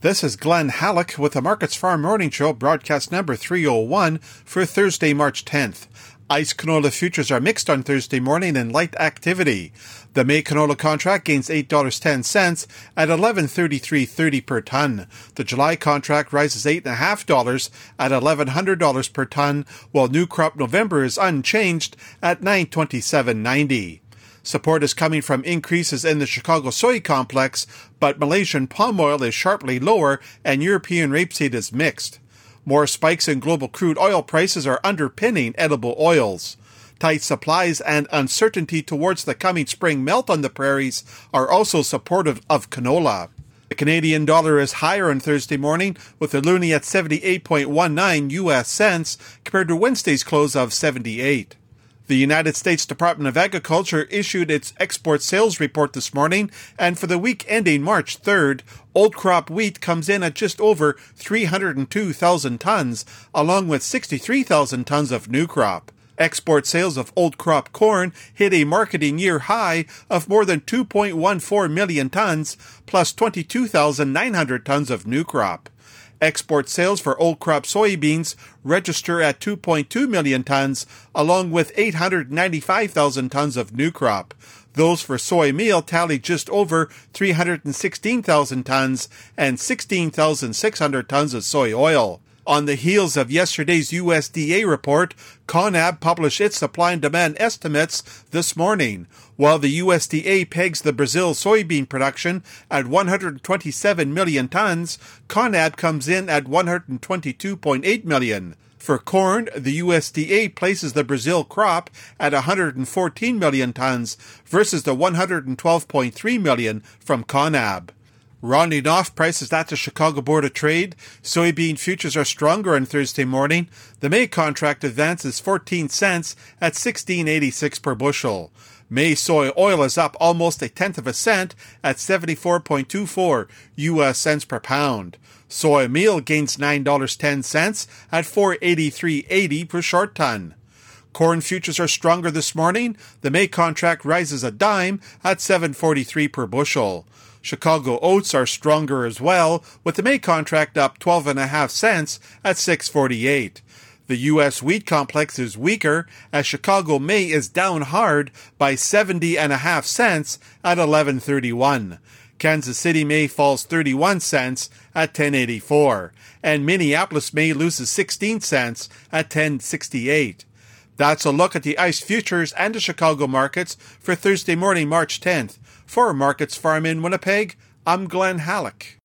This is Glen Hallick with the Markets Farm Morning Show, broadcast number 301 for Thursday, March 10th. ICE canola futures are mixed on Thursday morning in light activity. The May canola contract gains $8.10 at $11.33.30 per ton. The July contract rises $8.5 at $1,100 per ton, while new crop November is unchanged at $927.90. Support is coming from increases in the Chicago soy complex, but Malaysian palm oil is sharply lower and European rapeseed is mixed. More spikes in global crude oil prices are underpinning edible oils. Tight supplies and uncertainty towards the coming spring melt on the prairies are also supportive of canola. The Canadian dollar is higher on Thursday morning, with the loonie at 78.19 US cents compared to Wednesday's close of 78. The United States Department of Agriculture issued its export sales report this morning, and for the week ending March 3rd, old crop wheat comes in at just over 302,000 tons, along with 63,000 tons of new crop. Export sales of old crop corn hit a marketing year high of more than 2.14 million tons, plus 22,900 tons of new crop. Export sales for old crop soybeans register at 2.2 million tons, along with 895,000 tons of new crop. Those for soy meal tally just over 316,000 tons and 16,600 tons of soy oil. On the heels of yesterday's USDA report, CONAB published its supply and demand estimates this morning. While the USDA pegs the Brazil soybean production at 127 million tons, CONAB comes in at 122.8 million. For corn, the USDA places the Brazil crop at 114 million tons versus the 112.3 million from CONAB. Rounding off prices at the Chicago Board of Trade, soybean futures are stronger on Thursday morning. The May contract advances 14 cents at 16.86 per bushel. May soy oil is up almost a tenth of a cent at 74.24 US cents per pound. Soy meal gains $9.10 at 483.80 per short ton. Corn futures are stronger this morning. The May contract rises a dime at 7.43 per bushel. Chicago oats are stronger as well, with the May contract up 12.5 cents at 648. The U.S. wheat complex is weaker as Chicago May is down hard by 70.5 cents at 1131. Kansas City May falls 31 cents at 1084, and Minneapolis May loses 16 cents at 1068. That's a look at the ICE futures and the Chicago markets for Thursday morning, March 10th. For Markets Farm in Winnipeg, I'm Glen Hallick.